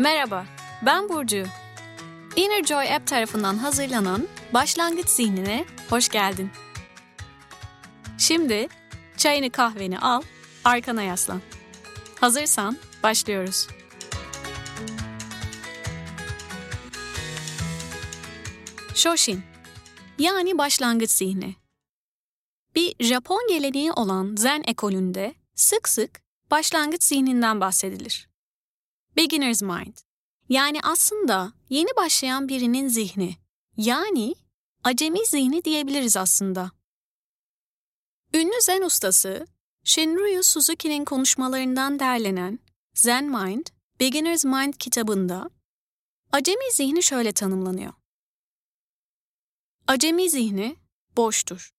Merhaba, ben Burcu. Inner Joy App tarafından hazırlanan Başlangıç Zihnine hoş geldin. Şimdi çayını kahveni al, arkana yaslan. Hazırsan başlıyoruz. Shoshin yani başlangıç zihni. Bir Japon geleneği olan Zen ekolünde sık sık başlangıç zihninden bahsedilir. Beginner's mind. Yani aslında yeni başlayan birinin zihni. Yani acemi zihni diyebiliriz aslında. Ünlü Zen ustası Shinryu Suzuki'nin konuşmalarından derlenen Zen Mind, Beginner's Mind kitabında acemi zihni şöyle tanımlanıyor. Acemi zihni boştur.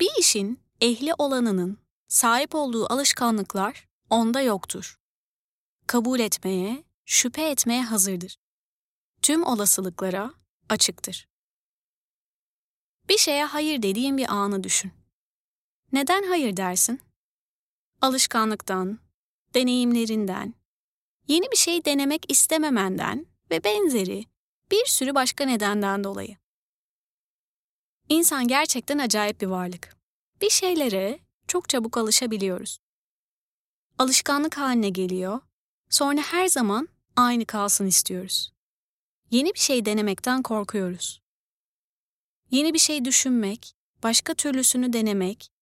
Bir işin ehli olanının sahip olduğu alışkanlıklar onda yoktur. Kabul etmeye, şüphe etmeye hazırdır. Tüm olasılıklara açıktır. Bir şeye hayır dediğin bir anı düşün. Neden hayır dersin? Alışkanlıktan, deneyimlerinden, yeni bir şey denemek istememenden ve benzeri bir sürü başka nedenden dolayı. İnsan gerçekten acayip bir varlık. Bir şeylere çok çabuk alışabiliyoruz. Alışkanlık haline geliyor, sonra her zaman aynı kalsın istiyoruz. Yeni bir şey denemekten korkuyoruz. Yeni bir şey düşünmek, başka türlüsünü denemek,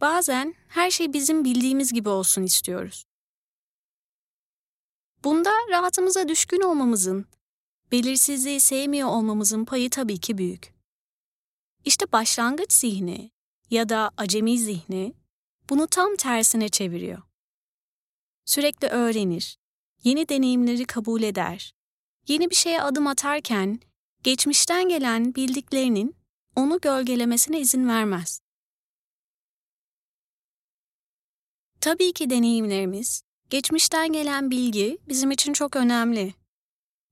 bazen her şey bizim bildiğimiz gibi olsun istiyoruz. Bunda rahatımıza düşkün olmamızın, belirsizliği sevmiyor olmamızın payı tabii ki büyük. İşte başlangıç zihni ya da acemi zihni bunu tam tersine çeviriyor. Sürekli öğrenir, yeni deneyimleri kabul eder, yeni bir şeye adım atarken geçmişten gelen bildiklerinin onu gölgelemesine izin vermez. Tabii ki deneyimlerimiz, geçmişten gelen bilgi bizim için çok önemli.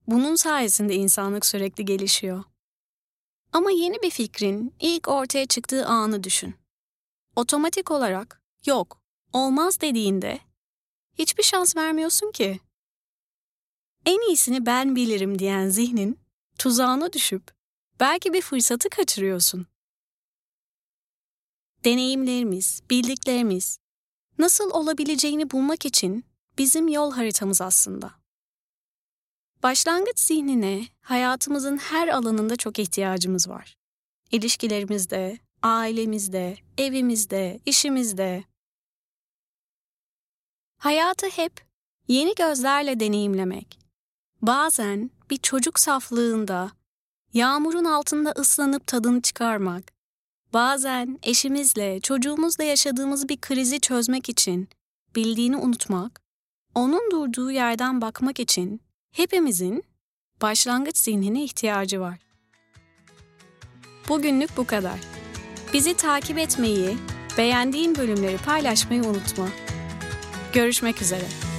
Bunun sayesinde insanlık sürekli gelişiyor. Ama yeni bir fikrin ilk ortaya çıktığı anı düşün. Otomatik olarak yok, olmaz dediğinde hiçbir şans vermiyorsun ki. En iyisini ben bilirim diyen zihnin tuzağına düşüp belki bir fırsatı kaçırıyorsun. Deneyimlerimiz, bildiklerimiz nasıl olabileceğini bulmak için bizim yol haritamız aslında. Başlangıç zihnine hayatımızın her alanında çok ihtiyacımız var. İlişkilerimizde, ailemizde, evimizde, işimizde. Hayatı hep yeni gözlerle deneyimlemek. Bazen bir çocuk saflığında, yağmurun altında ıslanıp tadını çıkarmak. Bazen eşimizle, çocuğumuzla yaşadığımız bir krizi çözmek için bildiğini unutmak, onun durduğu yerden bakmak için hepimizin başlangıç zihnine ihtiyacı var. Bugünlük bu kadar. Bizi takip etmeyi, beğendiğin bölümleri paylaşmayı unutma. Görüşmek üzere.